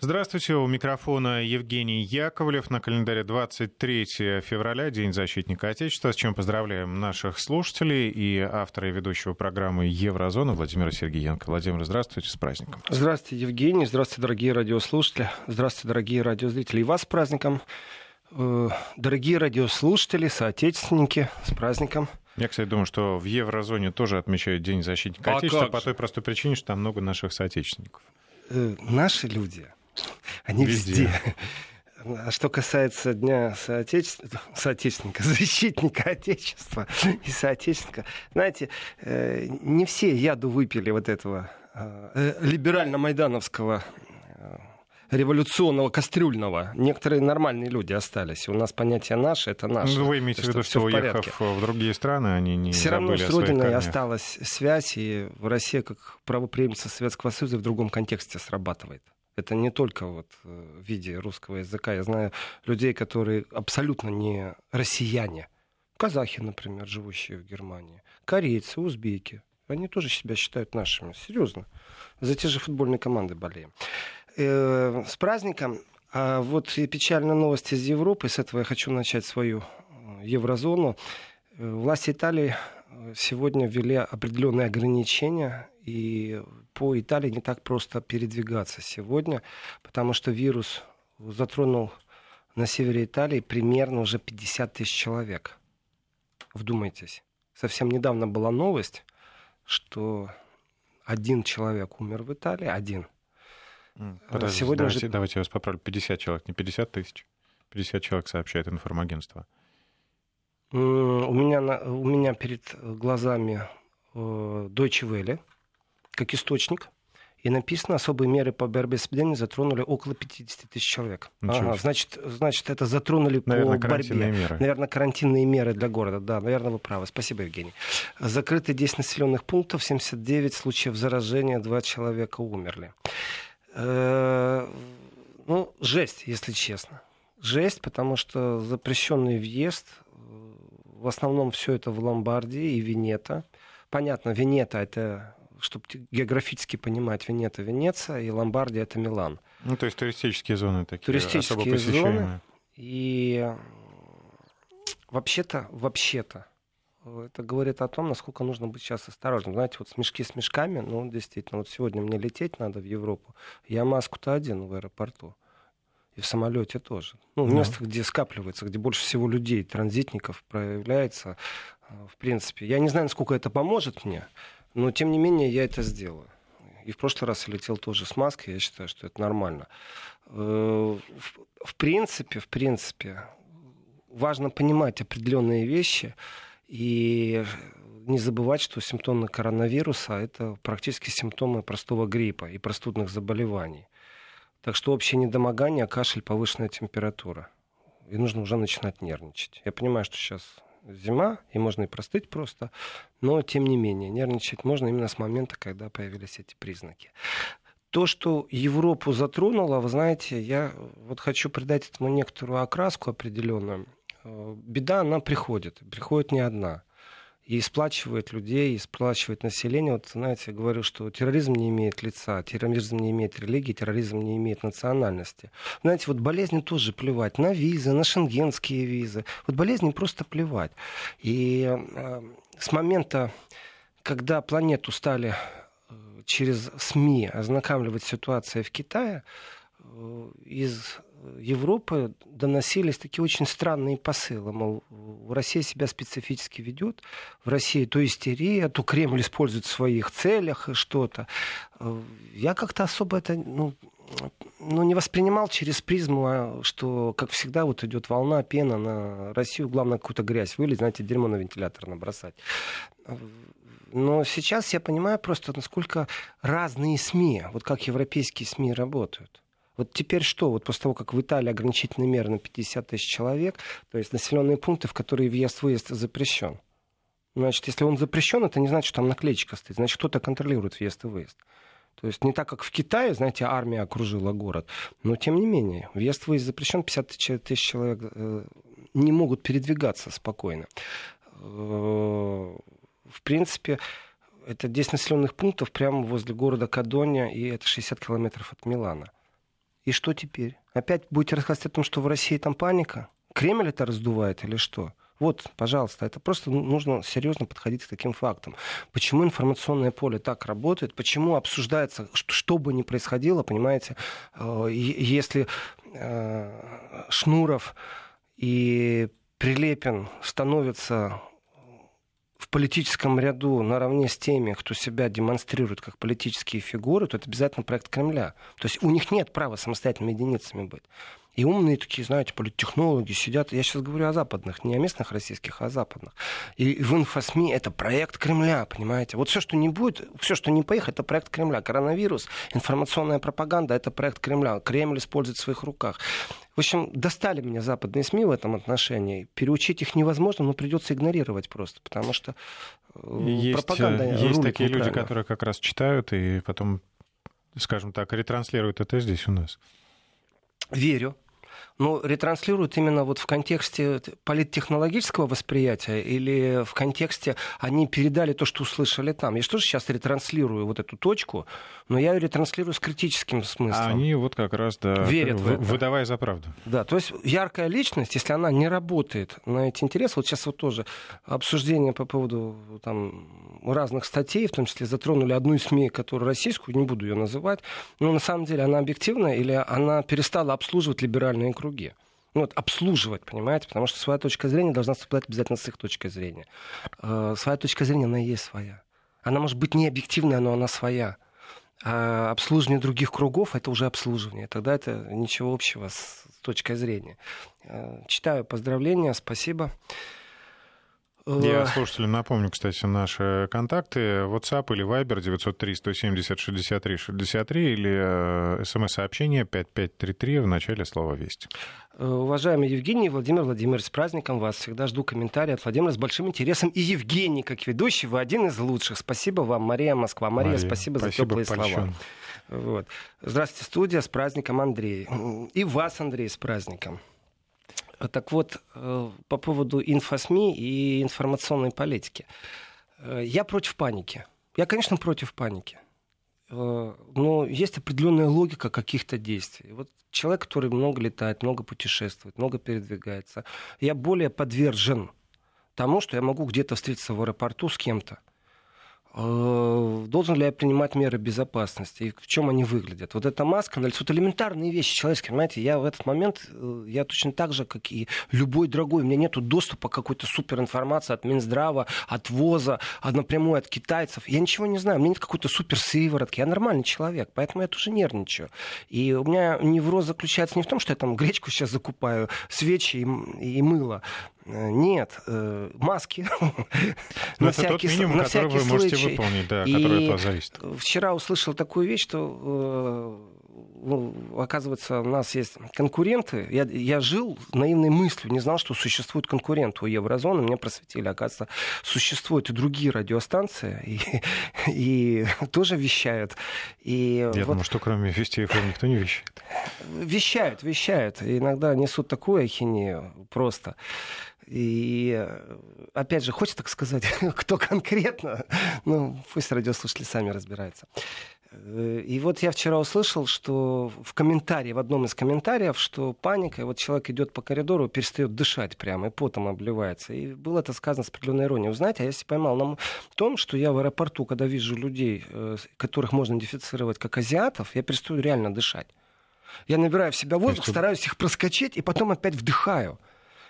Здравствуйте, у микрофона Евгений Яковлев. На календаре 23 февраля, День защитника Отечества, с чем поздравляем наших слушателей и автора и ведущего программы «Еврозона» Владимира Сергеенко. Владимир, здравствуйте, с праздником. Здравствуйте, Евгений, здравствуйте, дорогие радиослушатели, здравствуйте, дорогие радиозрители, и вас с праздником. Э, дорогие радиослушатели, соотечественники, с праздником. Я, кстати, думаю, что в еврозоне тоже отмечают День защитника а Отечества по той простой причине, что там много наших соотечественников. Э, наши люди они везде. везде. А что касается Дня соотечественника, соотечественника, защитника Отечества и соотечественника, знаете, э, не все яду выпили вот этого э, либерально-майдановского э, революционного кастрюльного. Некоторые нормальные люди остались. У нас понятие «наше» — это «наше». Ну, вы имеете в виду, что, уехав в другие страны, они не Все равно с Родиной осталась связь, и Россия, как правоприемница Советского Союза, в другом контексте срабатывает. Это не только вот э, в виде русского языка. Я знаю людей, которые абсолютно не россияне. Казахи, например, живущие в Германии. Корейцы, узбеки. Они тоже себя считают нашими. Серьезно. За те же футбольные команды болеем. Э, с праздником. А вот и печальная новость из Европы. С этого я хочу начать свою э, еврозону. Власти Италии сегодня ввели определенные ограничения и по Италии не так просто передвигаться сегодня, потому что вирус затронул на севере Италии примерно уже 50 тысяч человек. Вдумайтесь. Совсем недавно была новость, что один человек умер в Италии, один. Подождите, Сегодня давайте, уже... давайте я вас поправлю. 50 человек, не 50 тысяч. 50 человек сообщает информагентство. У меня, у меня перед глазами э, Deutsche Welle, как источник, и написано, особые меры по борьбе с эпидемией затронули около 50 тысяч человек. Ага, значит, значит, это затронули наверное, по борьбе. Меры. Наверное, карантинные меры для города. Да, наверное, вы правы. Спасибо, Евгений. Закрыты 10 населенных пунктов, 79 случаев заражения, 2 человека умерли. Э, ну, жесть, если честно. Жесть, потому что запрещенный въезд, в основном все это в Ломбардии и Венета. Понятно, Венета это чтобы географически понимать, Венета, Венеция, и Ломбардия — это Милан. Ну, то есть туристические зоны такие, туристические особо посещаемые. Зоны, и вообще-то, вообще-то, это говорит о том, насколько нужно быть сейчас осторожным. Знаете, вот смешки с мешками, ну, действительно, вот сегодня мне лететь надо в Европу. Я маску-то один в аэропорту. И в самолете тоже. Ну, в местах, где скапливается, где больше всего людей, транзитников проявляется. В принципе, я не знаю, насколько это поможет мне. Но, тем не менее, я это сделаю. И в прошлый раз я летел тоже с маской, я считаю, что это нормально. Э, в принципе, в принципе, важно понимать определенные вещи и не забывать, что симптомы коронавируса – это практически симптомы простого гриппа и простудных заболеваний. Так что общее недомогание, кашель, повышенная температура. И нужно уже начинать нервничать. Я понимаю, что сейчас зима, и можно и простыть просто, но тем не менее нервничать можно именно с момента, когда появились эти признаки. То, что Европу затронуло, вы знаете, я вот хочу придать этому некоторую окраску определенную. Э, беда, она приходит, приходит не одна и сплачивает людей, и сплачивает население. Вот, знаете, я говорю, что терроризм не имеет лица, терроризм не имеет религии, терроризм не имеет национальности. Знаете, вот болезни тоже плевать на визы, на шенгенские визы. Вот болезни просто плевать. И э, с момента, когда планету стали э, через СМИ ознакомливать ситуацией в Китае, э, из Европы доносились такие очень странные посылы. Мол, в России себя специфически ведет, в России то истерия, то Кремль использует в своих целях и что-то. Я как-то особо это ну, ну, не воспринимал через призму, а что, как всегда, вот идет волна, пена на Россию, главное, какую-то грязь вылить, знаете, дерьмо на вентилятор набросать. Но сейчас я понимаю просто, насколько разные СМИ, вот как европейские СМИ работают. Вот теперь что? Вот после того, как в Италии ограничительные меры на 50 тысяч человек, то есть населенные пункты, в которые въезд-выезд запрещен. Значит, если он запрещен, это не значит, что там наклеечка стоит. Значит, кто-то контролирует въезд и выезд. То есть не так, как в Китае, знаете, армия окружила город. Но тем не менее, въезд-выезд запрещен, 50 тысяч человек э, не могут передвигаться спокойно. Э, в принципе, это 10 населенных пунктов прямо возле города Кадония, и это 60 километров от Милана. И что теперь? Опять будете рассказывать о том, что в России там паника? Кремль это раздувает или что? Вот, пожалуйста, это просто нужно серьезно подходить к таким фактам. Почему информационное поле так работает? Почему обсуждается, что, что бы ни происходило, понимаете, э, если э, Шнуров и Прилепин становятся в политическом ряду наравне с теми, кто себя демонстрирует как политические фигуры, то это обязательно проект Кремля. То есть у них нет права самостоятельными единицами быть. И умные такие, знаете, политтехнологи сидят. Я сейчас говорю о западных, не о местных российских, а о западных. И в инфосми это проект Кремля, понимаете? Вот все, что не будет, все, что не поехать, это проект Кремля. Коронавирус, информационная пропаганда, это проект Кремля. Кремль использует в своих руках. В общем, достали меня западные СМИ в этом отношении. Переучить их невозможно, но придется игнорировать просто, потому что э, есть, пропаганда Есть такие люди, которые как раз читают и потом, скажем так, ретранслируют это здесь у нас. Верю, но ретранслируют именно вот в контексте политтехнологического восприятия или в контексте они передали то, что услышали там. Я что же сейчас ретранслирую вот эту точку, но я ее ретранслирую с критическим смыслом. А они вот как раз, да, Верят в это. выдавая за правду. Да, то есть яркая личность, если она не работает на эти интересы, вот сейчас вот тоже обсуждение по поводу там, разных статей, в том числе затронули одну из СМИ, которую российскую, не буду ее называть, но на самом деле она объективная или она перестала обслуживать либеральные круги круге. Ну, вот, обслуживать, понимаете? Потому что своя точка зрения должна совпадать обязательно с их точкой зрения. Э, своя точка зрения, она и есть своя. Она может быть не объективная, но она своя. А обслуживание других кругов это уже обслуживание. Тогда это ничего общего с точкой зрения. Э, читаю поздравления, спасибо. Я слушателям напомню, кстати, наши контакты. WhatsApp или Viber 903-170-63-63 или э, смс-сообщение 5533 в начале слова «Весть». Э, уважаемый Евгений Владимир Владимирович, с праздником вас. Всегда жду комментарии от Владимира с большим интересом. И Евгений, как ведущий, вы один из лучших. Спасибо вам, Мария Москва. Мария, Мария спасибо, спасибо за теплые большое. слова. Вот. Здравствуйте, студия, с праздником Андрей. И вас, Андрей, с праздником. Так вот, э, по поводу инфосми и информационной политики. Э, я против паники. Я, конечно, против паники. Э, но есть определенная логика каких-то действий. Вот человек, который много летает, много путешествует, много передвигается, я более подвержен тому, что я могу где-то встретиться в аэропорту с кем-то, должен ли я принимать меры безопасности и в чем они выглядят. Вот эта маска на лицо, это элементарные вещи человеческие, понимаете, я в этот момент, э, я точно так же, как и любой другой, у меня нет доступа к какой-то суперинформации от Минздрава, от ВОЗа, от, напрямую от китайцев, я ничего не знаю, у меня нет какой-то супер сыворотки, я нормальный человек, поэтому я тоже нервничаю. И у меня невроз заключается не в том, что я там гречку сейчас закупаю, свечи и, и мыло, Э, нет, э, маски. на это тот минимум, который вы можете выполнить, да, который от вас зависит. Вчера услышал такую вещь, что э, ну, оказывается, у нас есть конкуренты. Я, я жил наивной мыслью, не знал, что существует конкурент у еврозоны. Меня просветили, оказывается, существуют и другие радиостанции, и, и тоже вещают. И я вот... думаю, что кроме Вести ФМ никто не вещает. Вещают, вещают. И иногда несут такую ахинею просто. И опять же, хочется так сказать, кто конкретно, ну, пусть радиослушатели сами разбираются. И вот я вчера услышал, что в комментарии, в одном из комментариев, что паника, и вот человек идет по коридору, перестает дышать прямо, и потом обливается. И было это сказано с определенной иронией. Вы знаете, а я себе поймал на том, что я в аэропорту, когда вижу людей, э, которых можно идентифицировать как азиатов, я перестаю реально дышать. Я набираю в себя воздух, есть, стараюсь их проскочить, и потом опять вдыхаю.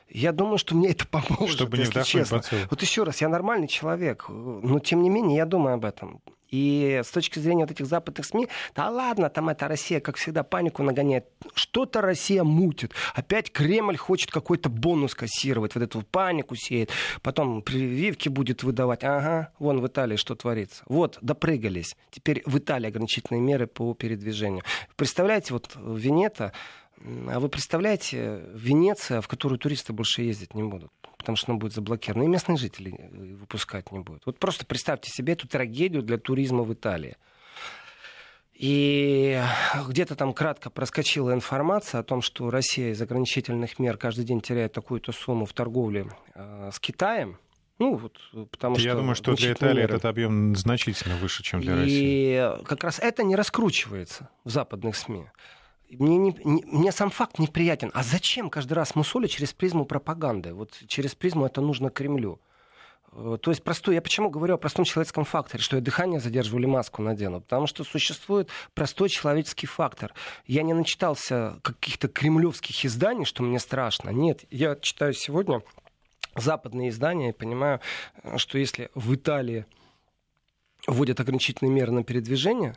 Я думаю, что мне это поможет, Чтобы не если честно. Бацилл. Вот еще раз, я нормальный человек, но тем не менее я думаю об этом. И с точки зрения вот этих западных СМИ, да ладно, там эта Россия, как всегда, панику нагоняет. Что-то Россия мутит. Опять Кремль хочет какой-то бонус кассировать, вот эту панику сеет. Потом прививки будет выдавать. Ага, вон в Италии что творится. Вот, допрыгались. Теперь в Италии ограничительные меры по передвижению. Представляете, вот Венета, а вы представляете, Венеция, в которую туристы больше ездить не будут? Потому что она будет заблокирована. И местные жители э, выпускать не будут. Вот просто представьте себе эту трагедию для туризма в Италии. И где-то там кратко проскочила информация о том, что Россия из ограничительных мер каждый день теряет такую-то сумму в торговле э, с Китаем. Ну, вот, потому Я что думаю, что для Италии меры. этот объем значительно выше, чем для и России. И как раз это не раскручивается в западных СМИ. Мне, не, не, мне сам факт неприятен. А зачем каждый раз мусоли через призму пропаганды? Вот через призму это нужно Кремлю. Э, то есть простой, я почему говорю о простом человеческом факторе, что я дыхание задерживаю или маску надену? Потому что существует простой человеческий фактор. Я не начитался каких-то кремлевских изданий, что мне страшно. Нет, я читаю сегодня западные издания и понимаю, что если в Италии вводят ограничительные меры на передвижение,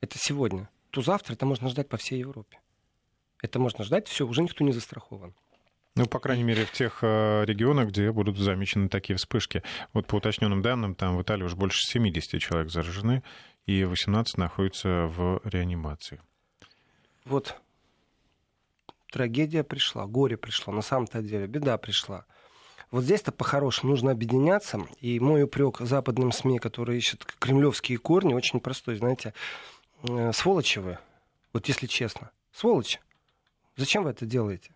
это сегодня, то завтра это можно ждать по всей Европе. Это можно ждать, все, уже никто не застрахован. Ну, по крайней мере, в тех э, регионах, где будут замечены такие вспышки. Вот по уточненным данным, там в Италии уже больше 70 человек заражены, и 18 находятся в реанимации. Вот трагедия пришла, горе пришло, на самом-то деле, беда пришла. Вот здесь-то по-хорошему нужно объединяться. И мой упрек западным СМИ, которые ищут кремлевские корни, очень простой. Знаете, сволочи вы, вот если честно, сволочи. Зачем вы это делаете?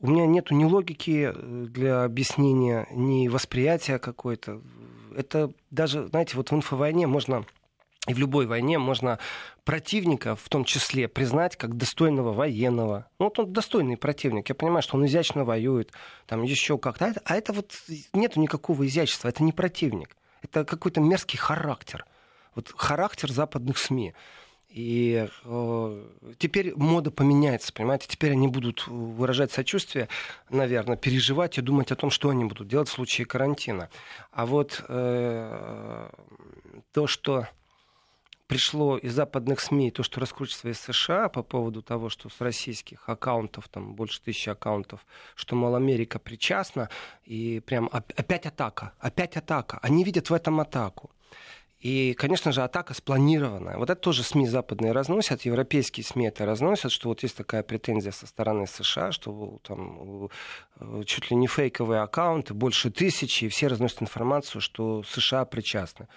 У меня нет ни логики э, для объяснения, ни восприятия какой-то. Это даже, знаете, вот в инфовойне можно и в любой войне можно противника, в том числе, признать как достойного военного. Ну, вот он достойный противник. Я понимаю, что он изящно воюет, там еще как-то. А это, а это вот нету никакого изящества. Это не противник. Это какой-то мерзкий характер. Вот характер западных СМИ. И э, теперь мода поменяется, понимаете? Теперь они будут выражать сочувствие, наверное, переживать и думать о том, что они будут делать в случае карантина. А вот э, то, что пришло из западных СМИ, то, что раскручивается из США по поводу того, что с российских аккаунтов, там больше тысячи аккаунтов, что, мол, Америка причастна, и прям опять атака, опять атака. Они видят в этом атаку. И, конечно же, атака спланированная. Вот это тоже СМИ западные разносят, европейские СМИ это разносят, что вот есть такая претензия со стороны США, что там э, чуть ли не фейковые аккаунты, больше тысячи, и все разносят информацию, что США причастны.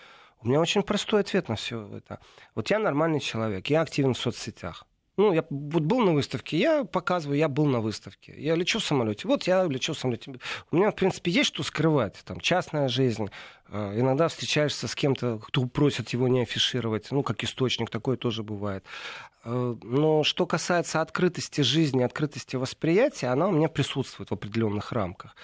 У меня очень простой ответ на все это. Вот я нормальный человек, я активен в соцсетях. Ну, я вот был на выставке, я показываю, я был на выставке. Я лечу в самолете. Вот я лечу в самолете. У меня, в принципе, есть что скрывать. Там частная жизнь. Э, иногда встречаешься с кем-то, кто просит его не афишировать. Ну, как источник, такое тоже бывает. Э, но что касается открытости жизни, открытости восприятия, она у меня присутствует в определенных рамках.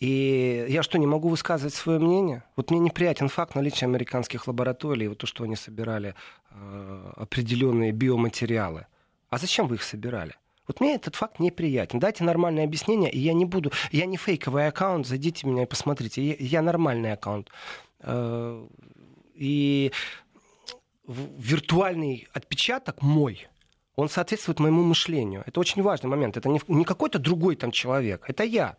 И я что, не могу высказывать свое мнение? Вот мне неприятен факт наличия американских лабораторий, вот то, что они собирали э, определенные биоматериалы. А зачем вы их собирали? Вот мне этот факт неприятен. Дайте нормальное объяснение, и я не буду... Я не фейковый аккаунт, зайдите меня и посмотрите. Я, нормальный аккаунт. Э, и виртуальный отпечаток мой, он соответствует моему мышлению. Это очень важный момент. Это не, какой-то другой там человек. Это я.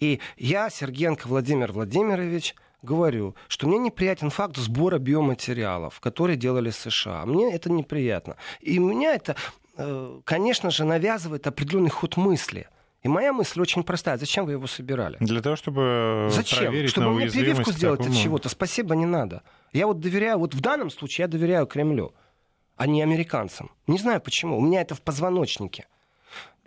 И я, Сергенко Владимир Владимирович, говорю, что мне неприятен факт сбора биоматериалов, которые делали США. Мне это неприятно. И меня это конечно же, навязывает определенный ход мысли. И моя мысль очень простая. Зачем вы его собирали? Для того, чтобы Зачем? проверить Чтобы на мне прививку сделать такому... от чего-то. Спасибо, не надо. Я вот доверяю, вот в данном случае я доверяю Кремлю, а не американцам. Не знаю почему. У меня это в позвоночнике.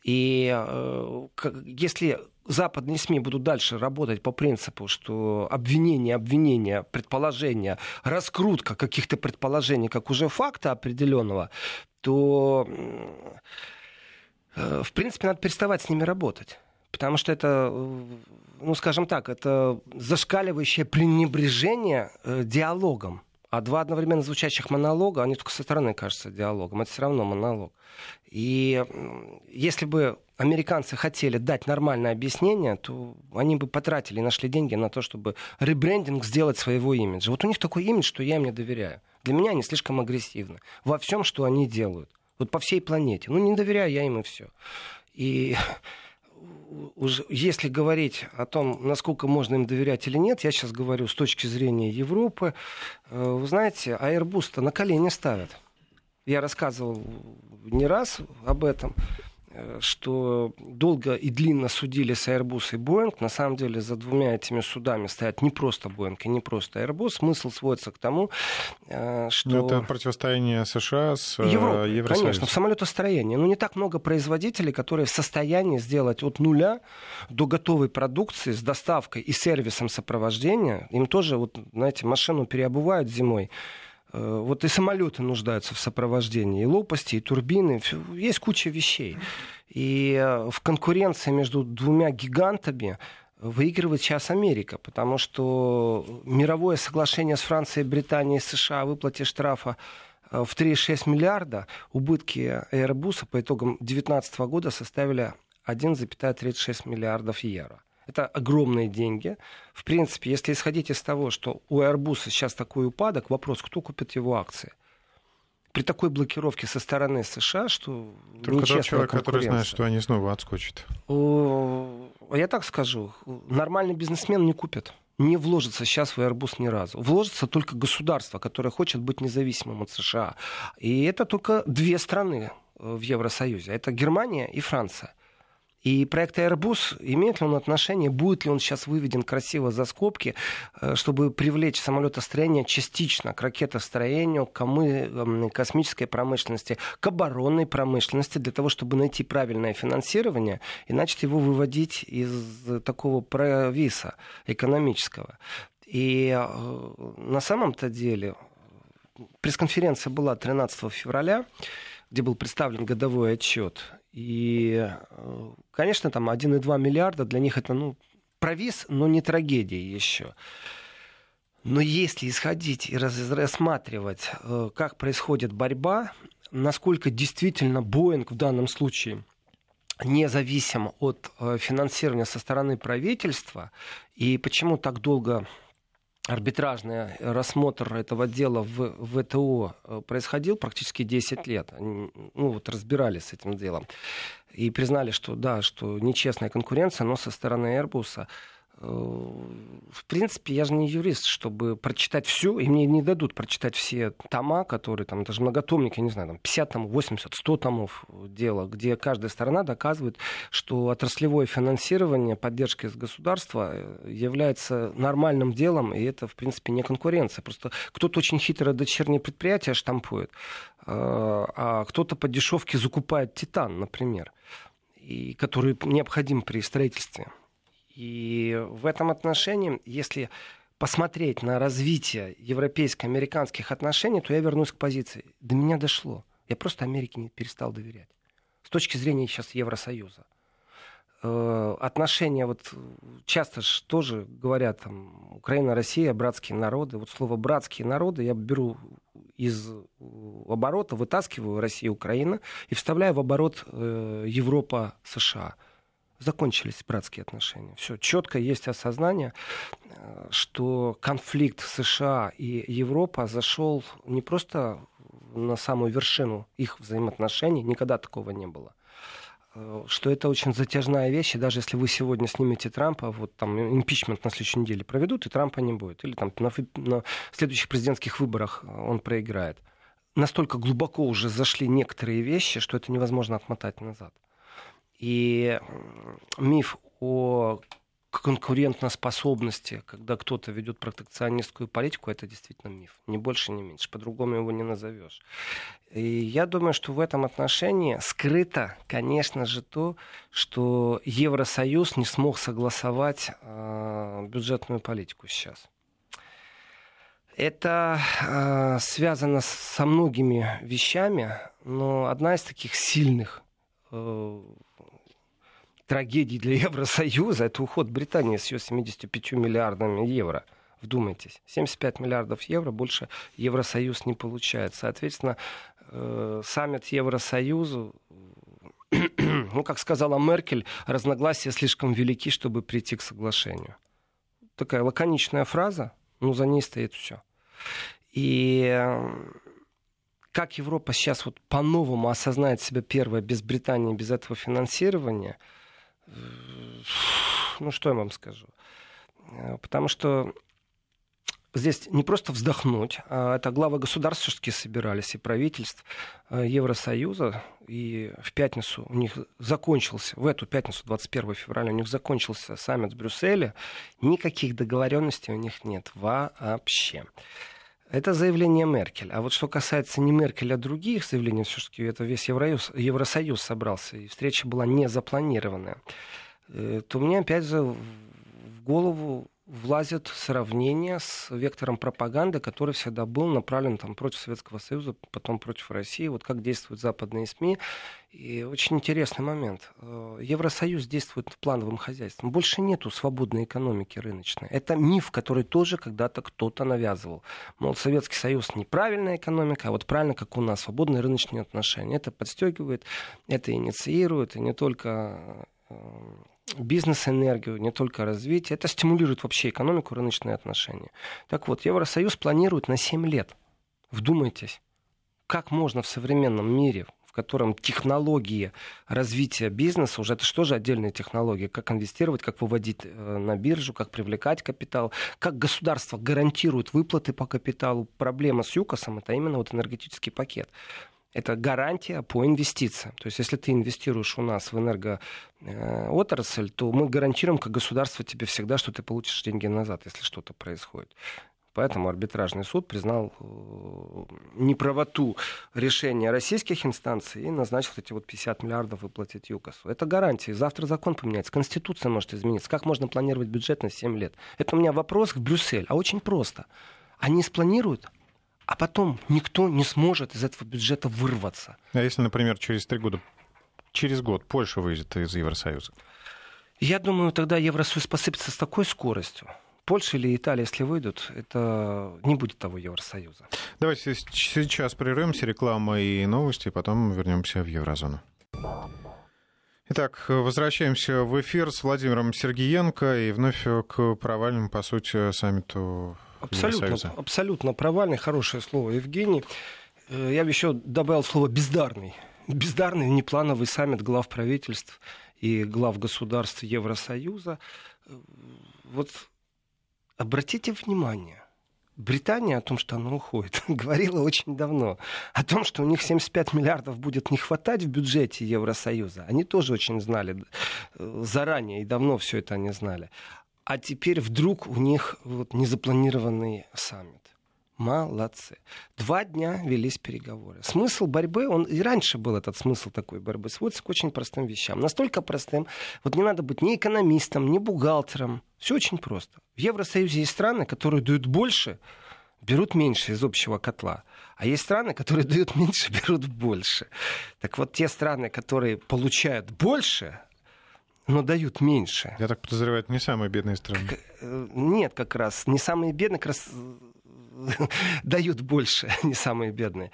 И э, если западные СМИ будут дальше работать по принципу, что обвинение, обвинение, предположение, раскрутка каких-то предположений, как уже факта определенного, то, э, в принципе, надо переставать с ними работать. Потому что это, ну, скажем так, это зашкаливающее пренебрежение э, диалогом. А два одновременно звучащих монолога, они только со стороны кажутся диалогом. Это все равно монолог. И если бы американцы хотели дать нормальное объяснение, то они бы потратили и нашли деньги на то, чтобы ребрендинг сделать своего имиджа. Вот у них такой имидж, что я им не доверяю. Для меня они слишком агрессивны во всем, что они делают. Вот по всей планете. Ну, не доверяю я им и все. И уже, если говорить о том, насколько можно им доверять или нет, я сейчас говорю с точки зрения Европы. Э, вы знаете, Airbus-то на колени ставят. Я рассказывал не раз об этом. Э, что долго и длинно судили с Airbus и Boeing. На самом деле за двумя этими судами стоят не просто Boeing и не просто Airbus. Смысл сводится к тому, э, что... Но это противостояние США с э, Европой, Евросоюзом. Конечно, в самолетостроении. Но не так много производителей, которые в состоянии сделать от нуля до готовой продукции с доставкой и сервисом сопровождения. Им тоже, вот, знаете, машину переобувают зимой вот и самолеты нуждаются в сопровождении, и лопасти, и турбины, есть куча вещей. И э, в конкуренции между двумя гигантами выигрывает сейчас Америка, потому что мировое соглашение с Францией, Британией, США о выплате штрафа э, в 3,6 миллиарда, убытки Airbus по итогам 2019 года составили 1,36 миллиардов евро. Это огромные деньги. В принципе, если исходить из того, что у Airbus сейчас такой упадок, вопрос, кто купит его акции? При такой блокировке со стороны США, что Только тот человек, который знает, что они снова отскочат. Я так скажу, нормальный бизнесмен не купит не вложится сейчас в Airbus ни разу. Вложится только государство, которое хочет быть независимым от США. И это только две страны в Евросоюзе. Это Германия и Франция. И проект Airbus, имеет ли он отношение, будет ли он сейчас выведен красиво за скобки, э, чтобы привлечь самолетостроение частично к ракетостроению, к эм, космической промышленности, к оборонной промышленности, для того, чтобы найти правильное финансирование и начать его выводить из такого провиса экономического. И э, на самом-то деле пресс-конференция была 13 февраля, где был представлен годовой отчет. И, э, конечно, там 1,2 миллиарда для них это, ну, провис, но не трагедия еще. Но если исходить и рассматривать, э, как происходит борьба, насколько действительно Боинг в данном случае независим от э, финансирования со стороны правительства, и почему так долго арбитражный рассмотр этого дела в ВТО э, происходил практически 10 лет. Ну, вот разбирались с этим делом. И признали, что да, что нечестная конкуренция, но со стороны Airbus в принципе, я же не юрист, чтобы прочитать все, и мне не дадут прочитать все тома, которые там, даже многотомник, я не знаю, там 50 томов, 80, 100 томов дела, где каждая сторона доказывает, что отраслевое финансирование, поддержка из государства э, является нормальным делом, и это, в принципе, не конкуренция. Просто кто-то очень хитро дочерние предприятия штампует, э, а кто-то по дешевке закупает титан, например, и который необходим при строительстве. И в этом отношении, если посмотреть на развитие европейско-американских отношений, то я вернусь к позиции. До меня дошло. Я просто Америке не перестал доверять. С точки зрения сейчас Евросоюза. Э, отношения, вот часто же тоже говорят, там, Украина, Россия, братские народы. Вот слово братские народы я беру из оборота, вытаскиваю Россия, Украина и вставляю в оборот э, Европа, США закончились братские отношения. Все, четко есть осознание, э, что конфликт США и Европа зашел не просто на самую вершину их взаимоотношений, никогда такого не было э, что это очень затяжная вещь, и даже если вы сегодня снимете Трампа, вот там импичмент на следующей неделе проведут, и Трампа не будет, или там на, на следующих президентских выборах он проиграет. Настолько глубоко уже зашли некоторые вещи, что это невозможно отмотать назад. И миф о конкурентоспособности, когда кто-то ведет протекционистскую политику, это действительно миф. Ни больше, ни меньше. По-другому его не назовешь. И я думаю, что в этом отношении скрыто, конечно же, то, что Евросоюз не смог согласовать э, бюджетную политику сейчас. Это э, связано со многими вещами, но одна из таких сильных э, трагедий для Евросоюза это уход Британии с ее 75 миллиардами евро. Вдумайтесь, 75 миллиардов евро больше Евросоюз не получает. Соответственно, э, саммит Евросоюзу, ну, как сказала Меркель, разногласия слишком велики, чтобы прийти к соглашению. Такая лаконичная фраза, но за ней стоит все. И э, как Европа сейчас вот по-новому осознает себя первая без Британии, без этого финансирования – ну что я вам скажу? Э, потому что здесь не просто вздохнуть, а это главы государств все-таки собирались, и правительств э, Евросоюза, и в пятницу у них закончился, в эту пятницу, 21 февраля, у них закончился саммит в Брюсселе, никаких договоренностей у них нет вообще. Это заявление Меркель. А вот что касается не Меркель, а других заявлений, все-таки это весь Евросоюз, Евросоюз собрался, и встреча была не запланированная, э, то мне опять же в голову влазит сравнение с вектором пропаганды, который всегда был направлен там, против Советского Союза, потом против России. Вот как действуют западные СМИ. И очень интересный момент. Э, Евросоюз действует плановым хозяйством. Больше нету свободной экономики рыночной. Это миф, который тоже когда-то кто-то навязывал. Мол, Советский Союз неправильная экономика, а вот правильно, как у нас, свободные рыночные отношения. Это подстегивает, это инициирует, и не только э, бизнес-энергию, не только развитие. Это стимулирует вообще экономику, рыночные отношения. Так вот, Евросоюз планирует на 7 лет. Вдумайтесь, как можно в современном мире, в котором технологии развития бизнеса, уже это что же отдельные технологии, как инвестировать, как выводить э, на биржу, как привлекать капитал, как государство гарантирует выплаты по капиталу. Проблема с ЮКОСом это именно вот энергетический пакет это гарантия по инвестициям. То есть, если ты инвестируешь у нас в энергоотрасль, то мы гарантируем как государство тебе всегда, что ты получишь деньги назад, если что-то происходит. Поэтому арбитражный суд признал э, неправоту решения российских инстанций и назначил эти вот 50 миллиардов выплатить ЮКОСу. Это гарантия. Завтра закон поменяется, Конституция может измениться. Как можно планировать бюджет на 7 лет? Это у меня вопрос в Брюссель. А очень просто. Они спланируют, а потом никто не сможет из этого бюджета вырваться. А если, например, через три года, через год Польша выйдет из Евросоюза? Я думаю, тогда Евросоюз посыпется с такой скоростью. Польша или Италия, если выйдут, это не будет того Евросоюза. Давайте сейчас прервемся, реклама и новости, потом вернемся в Еврозону. Итак, возвращаемся в эфир с Владимиром Сергеенко и вновь к провальному, по сути, саммиту Абсолютно, абсолютно провальный, хорошее слово, Евгений. Э, я бы еще добавил слово «бездарный». Бездарный неплановый саммит глав правительств и глав государств Евросоюза. Э, вот обратите внимание, Британия о том, что она уходит, говорила очень давно. О том, что у них 75 миллиардов будет не хватать в бюджете Евросоюза. Они тоже очень знали э, заранее и давно все это они знали а теперь вдруг у них вот незапланированный саммит. Молодцы. Два дня велись переговоры. Смысл борьбы, он и раньше был этот смысл такой борьбы, сводится к очень простым вещам. Настолько простым, вот не надо быть ни экономистом, ни бухгалтером. Все очень просто. В Евросоюзе есть страны, которые дают больше, берут меньше из общего котла. А есть страны, которые дают меньше, берут больше. Так вот, те страны, которые получают больше, но дают меньше. Я так подозреваю, это не самые бедные страны. Э, нет, как раз. Не самые бедные, как раз э, дают больше, не самые бедные.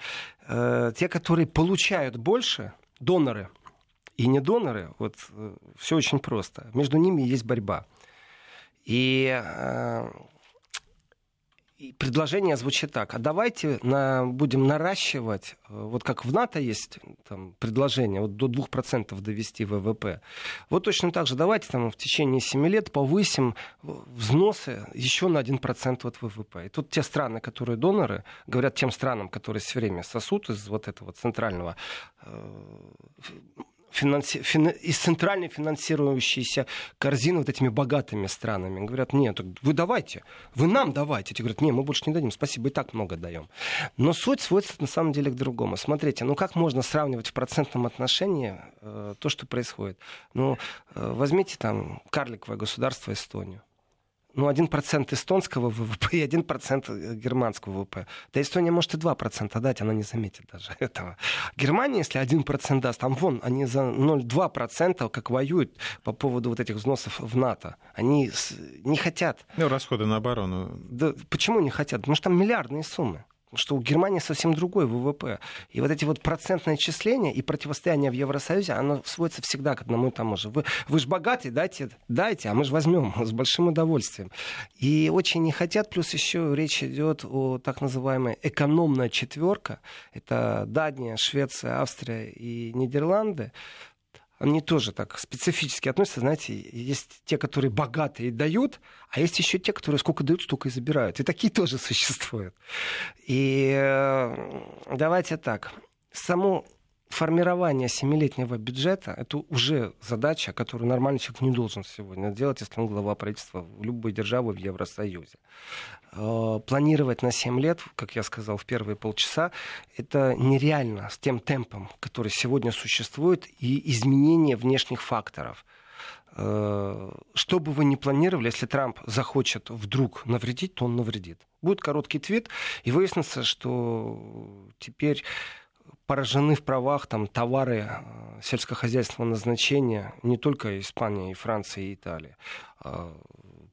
Э, те, которые получают больше, доноры и не доноры, вот все очень просто. Между ними есть борьба. И предложение звучит так. А давайте на, будем наращивать, э, вот как в НАТО есть там, предложение, вот до 2% довести ВВП. Вот точно так же давайте там, в течение 7 лет повысим взносы еще на 1% от ВВП. И тут те страны, которые доноры, говорят тем странам, которые все время сосут из вот этого центрального э, финанси... фин... из центральной финансирующейся корзины вот этими богатыми странами. Говорят, нет, вы давайте, вы нам давайте. Те говорят, нет, мы больше не дадим, спасибо, и так много даем. Но суть сводится на самом деле к другому. Смотрите, ну как можно сравнивать в процентном отношении э, то, что происходит? Ну, э, возьмите там карликовое государство Эстонию ну, 1% эстонского ВВП и 1% германского ВВП. Да Эстония может и 2% дать, она не заметит даже этого. Германия, если 1% даст, там вон, они за 0,2% как воюют по поводу вот этих взносов в НАТО. Они не хотят. Ну, расходы на оборону. Да, почему не хотят? Потому что там миллиардные суммы что у Германии совсем другой ВВП. И вот эти вот процентные числения и противостояние в Евросоюзе, оно сводится всегда к одному и тому же. Вы, вы же богатый, дайте, дайте, а мы же возьмем с большим удовольствием. И очень не хотят, плюс еще речь идет о так называемой экономная четверка. Это Дания, Швеция, Австрия и Нидерланды они тоже так специфически относятся, знаете, есть те, которые богатые дают, а есть еще те, которые сколько дают, столько и забирают. И такие тоже существуют. И э, давайте так. Само формирование семилетнего бюджета – это уже задача, которую нормальный человек не должен сегодня делать, если он глава правительства любой державе в Евросоюзе. Э, планировать на 7 лет, как я сказал в первые полчаса, это нереально с тем темпом, который сегодня существует, и изменение внешних факторов. э, что бы вы ни планировали, если Трамп захочет вдруг навредить, то он навредит. Будет короткий твит, и выяснится, что теперь поражены в правах там, товары э, сельскохозяйственного назначения не только Испания, и Франция, и Италия. А,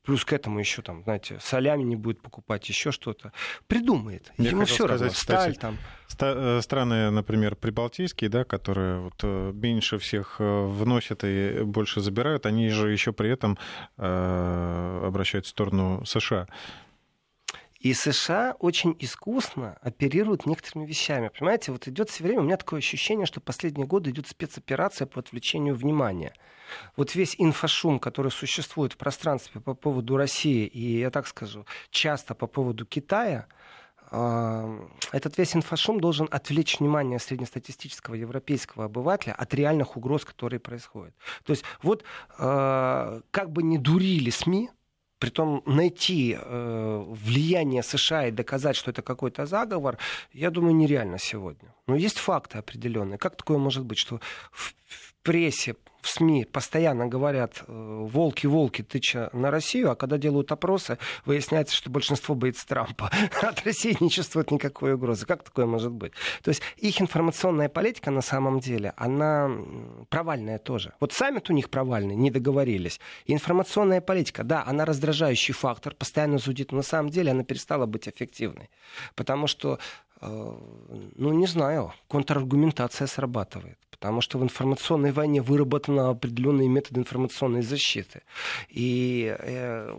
плюс к этому еще там, знаете, солями не будет покупать, еще что-то. Придумает. Я Ему все сказать, равно. Сталь, там. Э, страны, например, прибалтийские, да, которые вот э, меньше всех вносят и больше забирают, они же еще при этом э, обращают в сторону США. И США очень искусно оперируют некоторыми вещами. Понимаете, вот идет все время, у меня такое ощущение, что последние годы идет спецоперация по отвлечению внимания. Вот весь инфошум, который существует в пространстве по поводу России, и я так скажу, часто по поводу Китая, этот весь инфошум должен отвлечь внимание среднестатистического европейского обывателя от реальных угроз, которые происходят. То есть вот а, как бы не дурили СМИ, Притом найти э, влияние США и доказать, что это какой-то заговор, я думаю, нереально сегодня. Но есть факты определенные. Как такое может быть, что в, в прессе в СМИ постоянно говорят «волки, волки», тыча на Россию, а когда делают опросы, выясняется, что большинство боится Трампа. От России не чувствует никакой угрозы. Как такое может быть? То есть их информационная политика на самом деле, она провальная тоже. Вот саммит у них провальный, не договорились. Информационная политика, да, она раздражающий фактор, постоянно зудит, но на самом деле она перестала быть эффективной. Потому что э, ну, не знаю, контраргументация срабатывает потому что в информационной войне выработаны определенные методы информационной защиты. И э,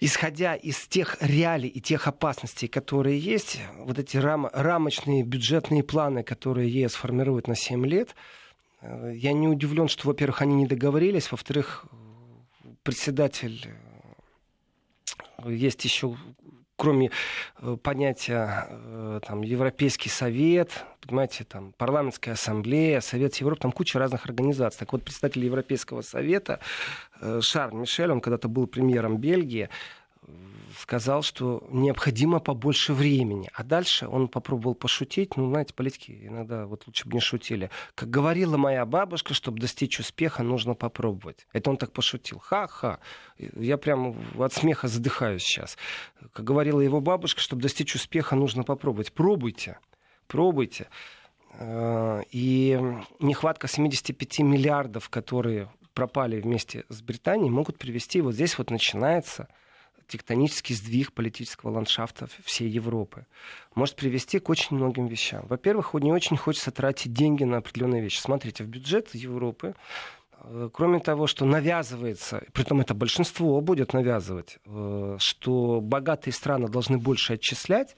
исходя из тех реалий и тех опасностей, которые есть, вот эти рам, рамочные бюджетные планы, которые ЕС формирует на 7 лет, э, я не удивлен, что, во-первых, они не договорились, во-вторых, председатель э, есть еще кроме э, понятия э, там, Европейский совет, понимаете, там, парламентская ассамблея, Совет Европы, там куча разных организаций. Так вот, представитель Европейского совета э, Шарль Мишель, он когда-то был премьером Бельгии, сказал, что необходимо побольше времени. А дальше он попробовал пошутить. Ну, знаете, политики иногда вот лучше бы не шутили. Как говорила моя бабушка, чтобы достичь успеха, нужно попробовать. Это он так пошутил. Ха-ха. Я прям от смеха задыхаюсь сейчас. Как говорила его бабушка, чтобы достичь успеха, нужно попробовать. Пробуйте. Пробуйте. Э, и нехватка 75 миллиардов, которые пропали вместе с Британией, могут привести, вот здесь вот начинается тектонический сдвиг политического ландшафта всей Европы. Может привести к очень многим вещам. Во-первых, не очень хочется тратить деньги на определенные вещи. Смотрите, в бюджет Европы э, Кроме того, что навязывается, притом это большинство будет навязывать, э, что богатые страны должны больше отчислять,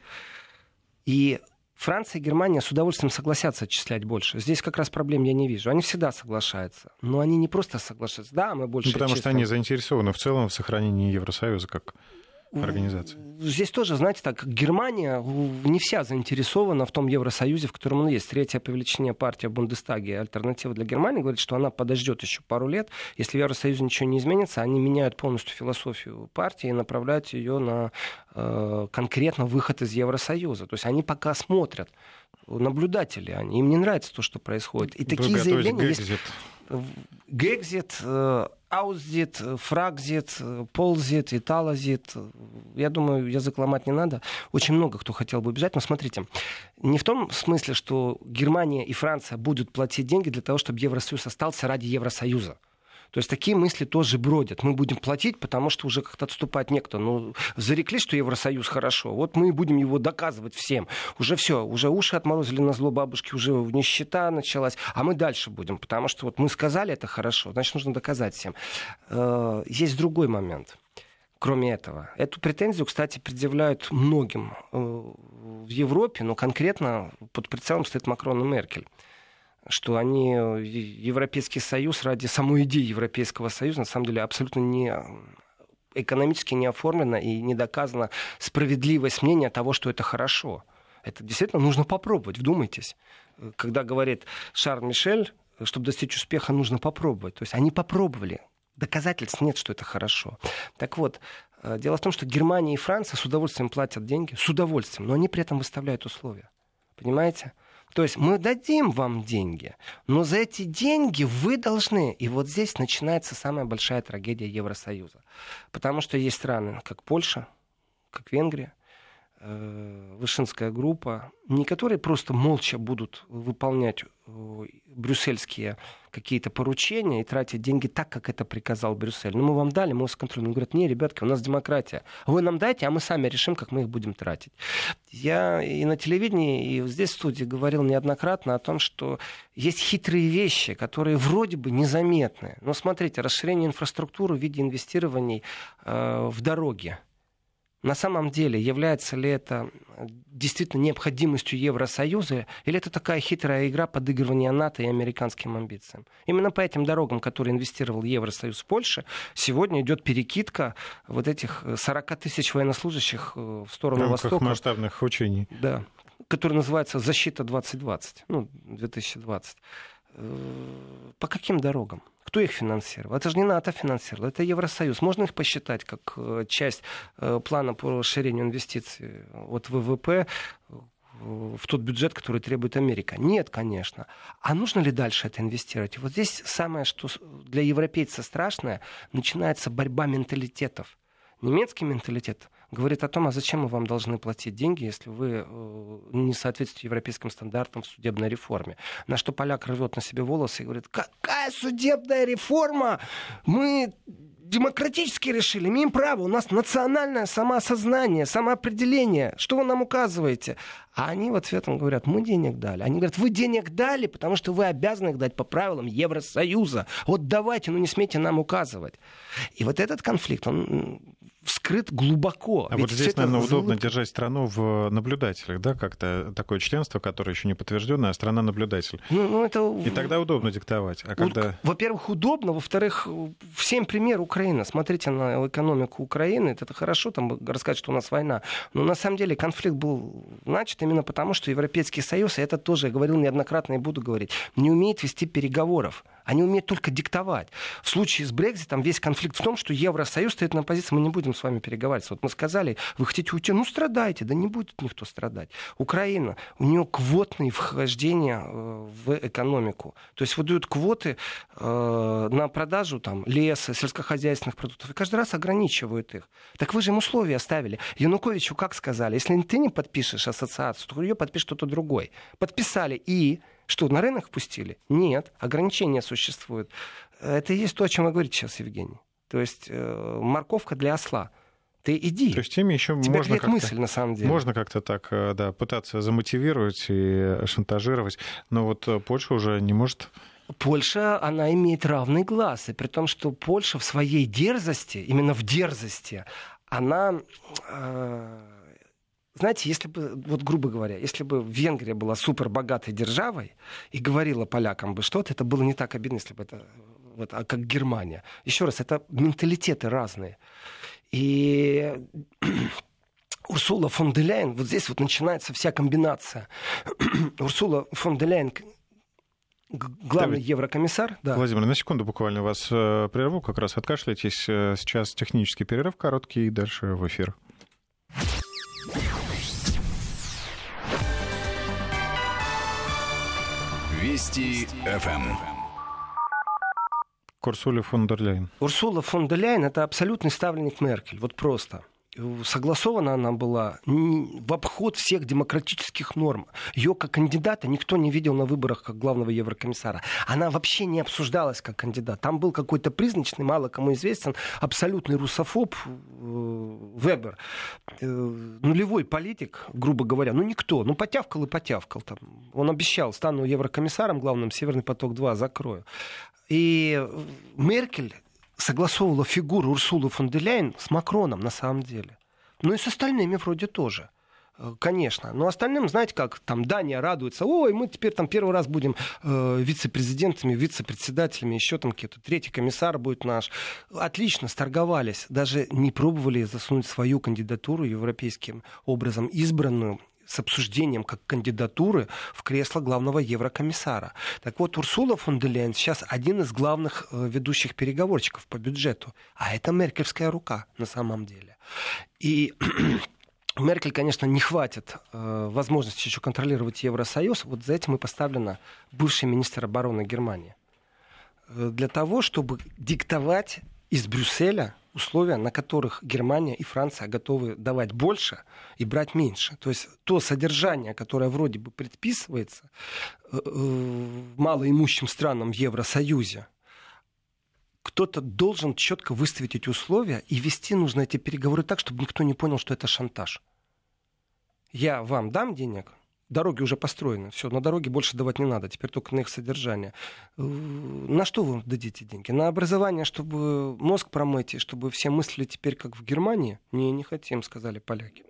и Франция и Германия с удовольствием согласятся отчислять больше. Здесь как раз проблем я не вижу. Они всегда соглашаются. Но они не просто соглашаются. Да, мы больше ну, Потому отчислим. что они заинтересованы в целом в сохранении Евросоюза как организации? Здесь тоже, знаете, так, Германия не вся заинтересована в том Евросоюзе, в котором он есть. Третья по величине партия в Бундестаге, альтернатива для Германии, говорит, что она подождет еще пару лет. Если в Евросоюзе ничего не изменится, они меняют полностью философию партии и направляют ее на э, конкретно выход из Евросоюза. То есть они пока смотрят, наблюдатели они, им не нравится то, что происходит. И Вы такие заявления есть... Гекзит, э, Аузит, Фрагзит, Ползит, Италозит. Я думаю, язык ломать не надо. Очень много кто хотел бы убежать. Но смотрите, не в том смысле, что Германия и Франция будут платить деньги для того, чтобы Евросоюз остался ради Евросоюза. То есть такие мысли тоже бродят. Мы будем платить, потому что уже как-то отступать некто. Ну, зарекли, что Евросоюз хорошо. Вот мы будем его доказывать всем. Уже все, уже уши отморозили на зло бабушки, уже нищета началась. А мы дальше будем, потому что вот мы сказали это хорошо, значит, нужно доказать всем. Э, есть другой момент кроме этого. Эту претензию, кстати, предъявляют многим э, в Европе, но конкретно под прицелом стоит Макрон и Меркель что они, э, Европейский Союз ради самой идеи Европейского Союза, на самом деле, абсолютно не экономически не оформлена и не доказана справедливость мнения того, что это хорошо. Это действительно нужно попробовать, вдумайтесь. Когда говорит Шарль Мишель, чтобы достичь успеха, нужно попробовать. То есть они попробовали. Доказательств нет, что это хорошо. Так вот, э, дело в том, что Германия и Франция с удовольствием платят деньги, с удовольствием, но они при этом выставляют условия. Понимаете? То есть мы дадим вам деньги, но за эти деньги вы должны. И вот здесь начинается самая большая трагедия Евросоюза. Потому что есть страны, как Польша, как Венгрия, Вышинская группа, не которые просто молча будут выполнять э, брюссельские какие-то поручения и тратить деньги так, как это приказал Брюссель. Ну, мы вам дали, мы вас контролируем. Говорят, не, ребятки, у нас демократия. Вы нам дайте, а мы сами решим, как мы их будем тратить. Я и на телевидении, и здесь в студии говорил неоднократно о том, что есть хитрые вещи, которые вроде бы незаметны. Но смотрите, расширение инфраструктуры в виде инвестирований э, в дороги на самом деле, является ли это действительно необходимостью Евросоюза, или это такая хитрая игра подыгрывания НАТО и американским амбициям? Именно по этим дорогам, которые инвестировал Евросоюз в Польше, сегодня идет перекидка вот этих 40 тысяч военнослужащих э, в сторону в Востока. масштабных учений. Да, который называется «Защита 2020», ну, 2020. Э, по каким дорогам? Кто их финансировал? Это же не НАТО финансировал, это Евросоюз. Можно их посчитать как э, часть э, плана по расширению инвестиций от ВВП в тот бюджет, который требует Америка? Нет, конечно. А нужно ли дальше это инвестировать? Вот здесь самое, что для европейца страшное, начинается борьба менталитетов. Немецкий менталитет – говорит о том, а зачем мы вам должны платить деньги, если вы э, не соответствуете европейским стандартам в судебной реформе. На что поляк рвет на себе волосы и говорит, какая судебная реформа? Мы демократически решили, имеем право, у нас национальное самоосознание, самоопределение. Что вы нам указываете? А они в ответ говорят, мы денег дали. Они говорят, вы денег дали, потому что вы обязаны их дать по правилам Евросоюза. Вот давайте, ну не смейте нам указывать. И вот этот конфликт, он вскрыт глубоко. А Ведь вот здесь, наверное, залык... удобно держать страну в наблюдателях, да, как-то такое членство, которое еще не подтвержденное, а страна наблюдатель. Ну, ну, это... И тогда удобно диктовать. А когда... Во-первых, удобно, во-вторых, всем пример Украины. Смотрите на экономику Украины, это хорошо там рассказать, что у нас война, но на самом деле конфликт был начат именно потому, что Европейский Союз, и это тоже я говорил неоднократно и буду говорить, не умеет вести переговоров. Они умеют только диктовать. В случае с Брекзитом весь конфликт в том, что Евросоюз стоит на позиции, мы не будем с вами переговариваться. Вот мы сказали, вы хотите уйти, ну страдайте, да не будет никто страдать. Украина, у нее квотные вхождения э, в экономику. То есть выдают квоты э, на продажу там, леса, сельскохозяйственных продуктов, и каждый раз ограничивают их. Так вы же им условия оставили. Януковичу как сказали, если ты не подпишешь ассоциацию, то ее подпишет кто-то другой. Подписали и что, на рынок пустили? Нет, ограничения существуют. Это и есть то, о чем вы говорите сейчас, Евгений. То есть э, морковка для осла. Ты иди. То есть теми еще Тебя можно как мысль, на самом деле. Можно как-то так, э, да, пытаться замотивировать и шантажировать, но вот э, Польша уже не может Польша, она имеет равный глаз. И при том, что Польша в своей дерзости, именно в дерзости, она э, знаете, если бы, вот грубо говоря, если бы Венгрия была супер богатой державой и говорила полякам бы что-то, это было не так обидно, если бы это вот, а как Германия. Еще раз, это менталитеты разные. И Урсула фон де Ляйен, вот здесь вот начинается вся комбинация. Урсула фон де Ляйен, главный да, еврокомиссар. Да. Владимир, на секунду буквально вас э, прерву, как раз откашляйтесь. Э, сейчас технический перерыв короткий, и дальше в эфир. Вести ФМ. Урсула фон дер Ляйен. Урсула фон дер Ляйен это абсолютный ставленник Меркель. Вот просто согласована она была в обход всех демократических норм. Ее как кандидата никто не видел на выборах как главного еврокомиссара. Она вообще не обсуждалась как кандидат. Там был какой-то призначный, мало кому известен, абсолютный русофоб э, Вебер. Э, нулевой политик, грубо говоря. Ну, никто. Ну, потявкал и потявкал. Там. Он обещал, стану еврокомиссаром главным, Северный поток-2 закрою. И Меркель согласовывала фигуру Урсулы фон де Ляйен с Макроном на самом деле. Ну и с остальными вроде тоже. Э, конечно. Но остальным, знаете, как там Дания радуется, ой, мы теперь там первый раз будем э, вице-президентами, вице-председателями, еще там какие-то, третий комиссар будет наш. Отлично, сторговались. Даже не пробовали засунуть свою кандидатуру европейским образом избранную с обсуждением как кандидатуры в кресло главного еврокомиссара. Так вот, Урсула фон де Лейн сейчас один из главных э, ведущих переговорщиков по бюджету. А это меркельская рука на самом деле. И Меркель, конечно, не хватит э, возможности еще контролировать Евросоюз. Вот за этим и поставлена бывший министр обороны Германии. Э, для того, чтобы диктовать из Брюсселя условия, на которых Германия и Франция готовы давать больше и брать меньше. То есть то содержание, которое вроде бы предписывается э, э, малоимущим странам в Евросоюзе, кто-то должен четко выставить эти условия и вести нужно эти переговоры так, чтобы никто не понял, что это шантаж. Я вам дам денег, дороги уже построены, все, на дороге больше давать не надо, теперь только на их содержание. Э, на что вы дадите деньги? На образование, чтобы мозг промыть, и чтобы все мыслили теперь как в Германии? Не, не хотим, сказали поляки.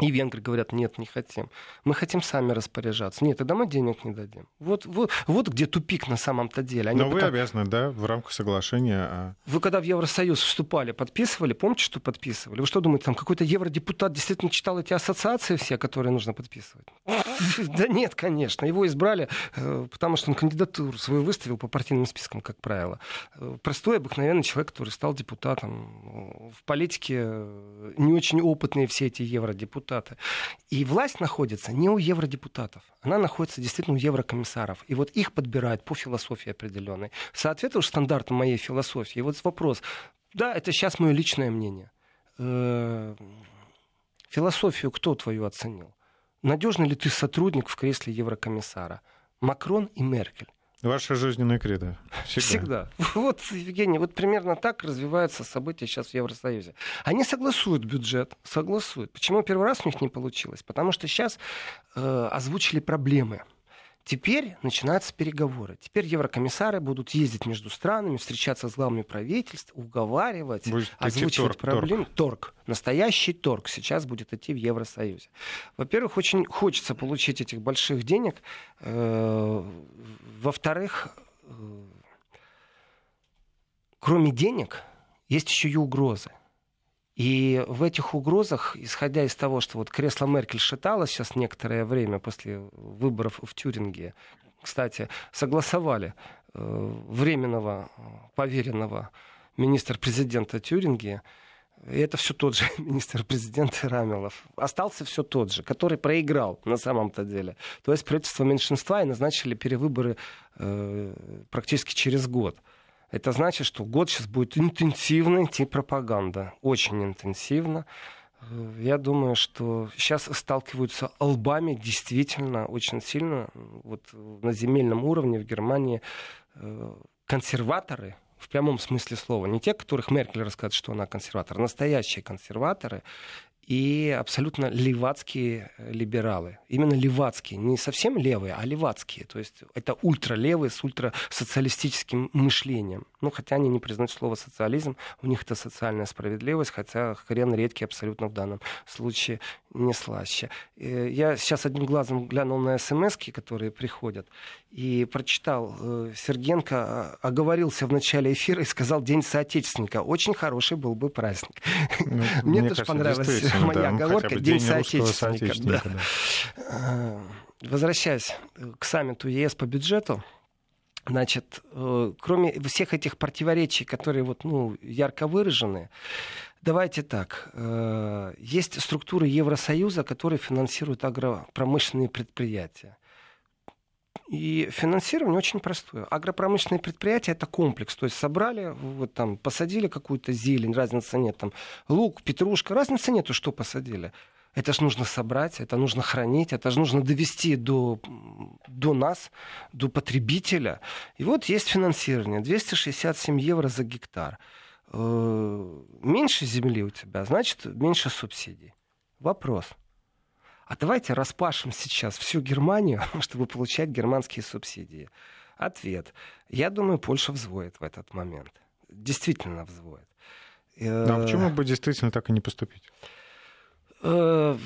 И венгры говорят, нет, не хотим. Мы хотим сами распоряжаться. Нет, тогда мы денег не дадим. Вот, вот, вот где тупик на самом-то деле. Они Но потом... вы обязаны, да, в рамках соглашения. А... Вы когда в Евросоюз вступали, подписывали, помните, что подписывали? Вы что думаете, там какой-то евродепутат действительно читал эти ассоциации все, которые нужно подписывать? Да нет, конечно. Его избрали, э, потому что он кандидатуру свою выставил по партийным спискам, как правило. Э, простой, обыкновенный человек, который стал депутатом. В политике э, не очень опытные все эти евродепутаты депутаты. И власть находится не у евродепутатов, она находится действительно у еврокомиссаров. И вот их подбирают по философии определенной. Соответствуешь стандартам моей философии. И вот вопрос. Да, это сейчас мое личное мнение. Э, философию кто твою оценил? Надежный ли ты сотрудник в кресле еврокомиссара? Макрон и Меркель. Ваша жизненная кредо. Всегда. Всегда. Вот, Евгений, вот примерно так развиваются события сейчас в Евросоюзе. Они согласуют бюджет, согласуют. Почему первый раз у них не получилось? Потому что сейчас э, озвучили проблемы. Теперь начинаются переговоры. Теперь еврокомиссары будут ездить между странами, встречаться с главами правительств, уговаривать, будет озвучивать проблемы. Торг. торг. Настоящий торг сейчас будет идти в Евросоюзе. Во-первых, очень хочется получить этих больших денег. Э, во-вторых, э, кроме денег, есть еще и угрозы. И в этих угрозах, исходя из того, что вот кресло Меркель шаталось сейчас некоторое время после выборов в Тюринге, кстати, согласовали э, временного поверенного министра-президента Тюринги, и это все тот же министр-президент Рамилов. Остался все тот же, который проиграл на самом-то деле. То есть правительство меньшинства и назначили перевыборы э, практически через год. Это значит, что год сейчас будет интенсивно идти пропаганда. Очень интенсивно. Э, я думаю, что сейчас сталкиваются лбами действительно очень сильно. Вот на земельном уровне в Германии э, консерваторы, в прямом смысле слова, не те, которых Меркель рассказывает, что она консерватор, а настоящие консерваторы, и абсолютно левацкие э, либералы. Именно левацкие, не совсем левые, а левацкие. То есть это ультралевые с ультрасоциалистическим мышлением. Ну, хотя они не признают слово социализм, у них это социальная справедливость, хотя хрен редкий абсолютно в данном случае не слаще. Э, я сейчас одним глазом глянул на смс которые приходят, и прочитал, э, Сергенко а, оговорился в начале эфира и сказал День соотечественника. Очень хороший был бы праздник. Ну, мне, мне тоже понравилась моя да, оговорка День, соотечественника. Да. Да. Э, возвращаясь к саммиту ЕС по бюджету, Значит, кроме всех этих противоречий, которые вот, ну, ярко выражены, Давайте так. Э, есть структуры Евросоюза, которые финансируют агропромышленные предприятия. И финансирование очень простое. Агропромышленные предприятия это комплекс. То есть собрали, вот там посадили какую-то зелень, разницы нет. Там лук, петрушка, разницы нету, что посадили. Это же нужно собрать, это нужно хранить, это же нужно довести до, до нас, до потребителя. И вот есть финансирование. 267 евро за гектар. Э, меньше земли у тебя, значит, меньше субсидий. Вопрос. А давайте распашем сейчас всю Германию, чтобы получать германские субсидии. Ответ. Я думаю, Польша взвоет в этот момент. Действительно взвоет. Ну, а почему бы действительно так и не поступить? Э,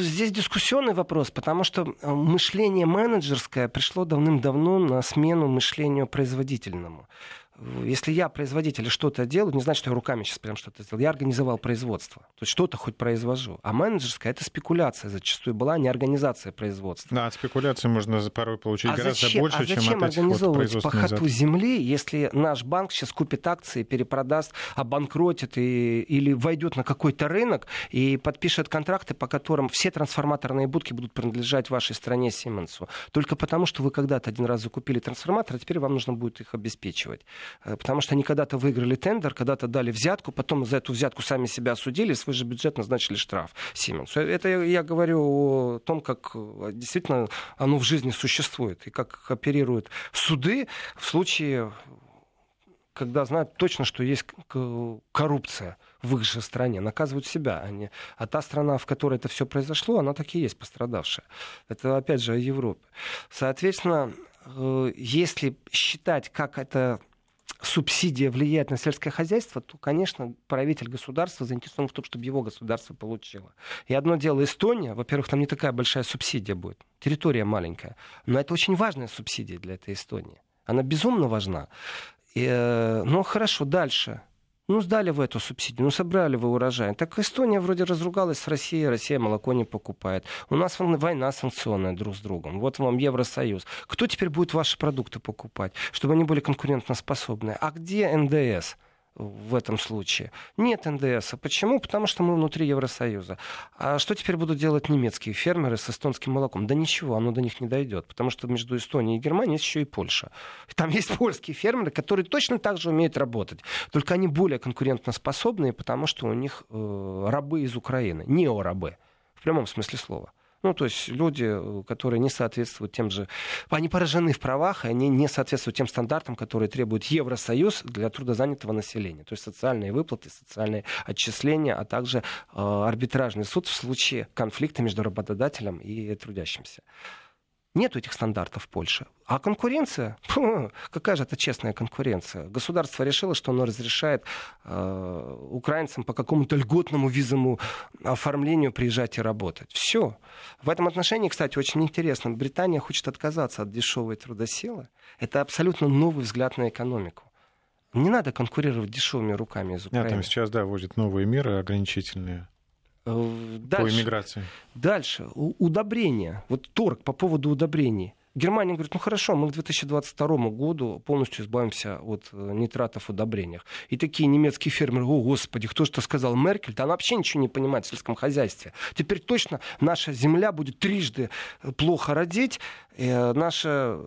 здесь дискуссионный вопрос, потому что мышление менеджерское пришло давным-давно на смену мышлению производительному. Если я производитель что-то делаю, не значит, что я руками сейчас прям что-то сделал. Я организовал производство. То есть что-то хоть произвожу. А менеджерская — это спекуляция зачастую была, а не организация производства. Да, от спекуляции можно порой получить а гораздо зачем, больше, а зачем чем от организовывать вот пахоту земли, если наш банк сейчас купит акции, перепродаст, обанкротит и, или войдет на какой-то рынок и подпишет контракты, по которым все трансформаторные будки будут принадлежать вашей стране Сименсу. Только потому, что вы когда-то один раз закупили трансформатор, а теперь вам нужно будет их обеспечивать. Э, потому что они когда-то выиграли тендер, когда-то дали взятку, потом за эту взятку сами себя осудили, свой же бюджет назначили штраф Сименсу. Это я говорю о том, как э, действительно оно в жизни существует и как оперируют суды в случае когда знают точно, что есть коррупция в их же стране, наказывают себя. Они... А та страна, в которой это все произошло, она так и есть пострадавшая. Это, опять же, о Европе. Соответственно, э, если считать, как это субсидия влияет на сельское хозяйство, то, конечно, правитель государства заинтересован в том, чтобы его государство получило. И одно дело Эстония, во-первых, там не такая большая субсидия будет, территория маленькая, но это очень важная субсидия для этой Эстонии. Она безумно важна. И, ну хорошо, дальше. Ну, сдали вы эту субсидию, ну, собрали вы урожай. Так Эстония вроде разругалась с Россией, Россия молоко не покупает. У нас война санкционная друг с другом. Вот вам Евросоюз. Кто теперь будет ваши продукты покупать, чтобы они были конкурентоспособны? А где НДС? В этом случае. Нет НДС. Почему? Потому что мы внутри Евросоюза. А что теперь будут делать немецкие фермеры с эстонским молоком? Да ничего, оно до них не дойдет. Потому что между Эстонией и Германией есть еще и Польша. Там есть польские фермеры, которые точно так же умеют работать. Только они более конкурентоспособные, потому что у них э, рабы из Украины. Неорабы. В прямом смысле слова. Ну, то есть люди, э, которые не соответствуют тем же... Они поражены в правах, и они не соответствуют тем стандартам, которые требует Евросоюз для трудозанятого населения. То есть социальные выплаты, социальные отчисления, а также э, арбитражный суд в случае конфликта между работодателем и трудящимся. Нет этих стандартов в Польше. А конкуренция? Фу, какая же это честная конкуренция? Государство решило, что оно разрешает э, украинцам по какому-то льготному визовому оформлению приезжать и работать. Все. В этом отношении, кстати, очень интересно. Британия хочет отказаться от дешевой трудосилы. Это абсолютно новый взгляд на экономику. Не надо конкурировать дешевыми руками из Украины. Нет, там сейчас, да, вводят новые меры ограничительные. Э, дальше, по иммиграции. Дальше. Удобрения. Вот торг по поводу удобрений. Германия говорит, ну хорошо, мы к 2022 году полностью избавимся от э, нитратов в удобрениях. И такие немецкие фермеры, о господи, кто что сказал, Меркель, да она вообще ничего не понимает в сельском хозяйстве. Теперь точно наша земля будет трижды э, плохо родить, наша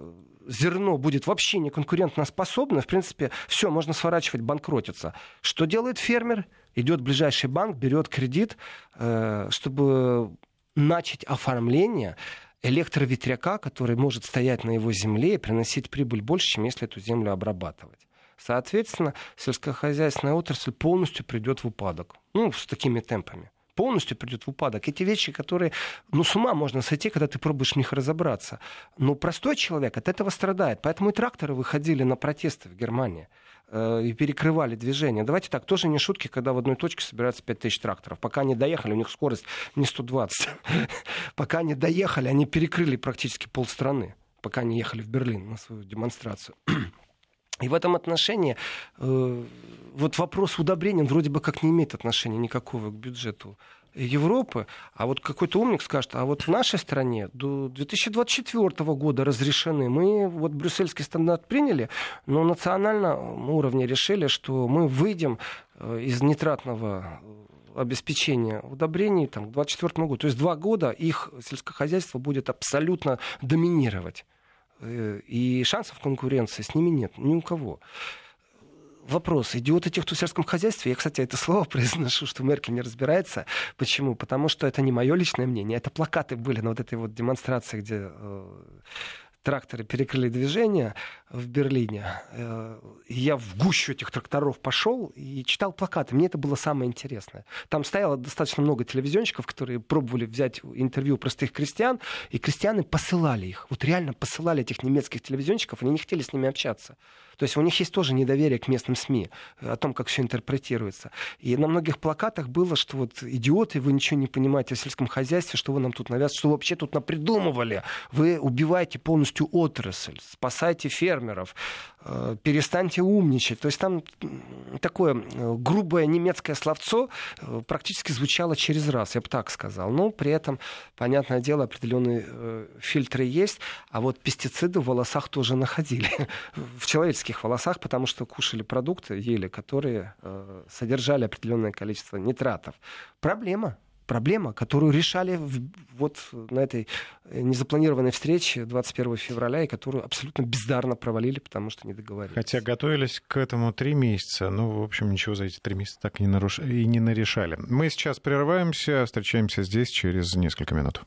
зерно будет вообще не конкурентоспособно, в принципе, все, можно сворачивать, банкротиться. Что делает фермер? Идет ближайший банк, берет кредит, э, чтобы начать оформление электроветряка, который может стоять на его земле и приносить прибыль больше, чем если эту землю обрабатывать. Соответственно, сельскохозяйственная отрасль полностью придет в упадок. Ну, с такими темпами полностью придет в упадок. Эти вещи, которые, ну, с ума можно сойти, когда ты пробуешь в них разобраться. Но простой человек от этого страдает. Поэтому и тракторы выходили на протесты в Германии и перекрывали движение. Давайте так, тоже не шутки, когда в одной точке собираются 5000 тракторов. Пока они доехали, у них скорость не 120. Пока они доехали, они перекрыли практически полстраны, пока они ехали в Берлин на свою демонстрацию. И в этом отношении э, вот вопрос удобрения вроде бы как не имеет отношения никакого к бюджету Европы, а вот какой-то умник скажет, а вот в нашей стране до 2024 года разрешены. Мы вот брюссельский стандарт приняли, но на национальном уровне решили, что мы выйдем э, из нитратного обеспечения удобрений там, к 2024 году. То есть два года их сельскохозяйство будет абсолютно доминировать. Э, и шансов конкуренции с ними нет ни у кого. Вопрос, идиоты тех, кто в сельском хозяйстве, я, кстати, это слово произношу, что Меркель не разбирается. Почему? Потому что это не мое личное мнение, это плакаты были на вот этой вот демонстрации, где э, тракторы перекрыли движение в Берлине. Э, я в гущу этих тракторов пошел и читал плакаты. Мне это было самое интересное. Там стояло достаточно много телевизионщиков, которые пробовали взять интервью простых крестьян, и крестьяне посылали их. Вот реально посылали этих немецких телевизионщиков, они не хотели с ними общаться. То есть у них есть тоже недоверие к местным СМИ, о том, как все интерпретируется. И на многих плакатах было, что вот идиоты, вы ничего не понимаете о сельском хозяйстве, что вы нам тут навязываете, что вы вообще тут напридумывали. Вы убиваете полностью отрасль, спасайте фермеров, э, перестаньте умничать. То есть там такое э, грубое немецкое словцо э, практически звучало через раз, я бы так сказал. Но при этом, понятное дело, определенные фильтры есть, а вот пестициды в волосах тоже находили. в человеческих волосах, потому что кушали продукты, ели, которые содержали определенное количество нитратов. Проблема проблема, которую решали вот на этой э, незапланированной встрече 21 февраля, и которую абсолютно бездарно провалили, потому что не договорились. Хотя готовились к этому три месяца. Ну, в общем, ничего за эти три месяца так и не, наруш... и не нарешали. Мы сейчас прерываемся, встречаемся здесь через несколько минут.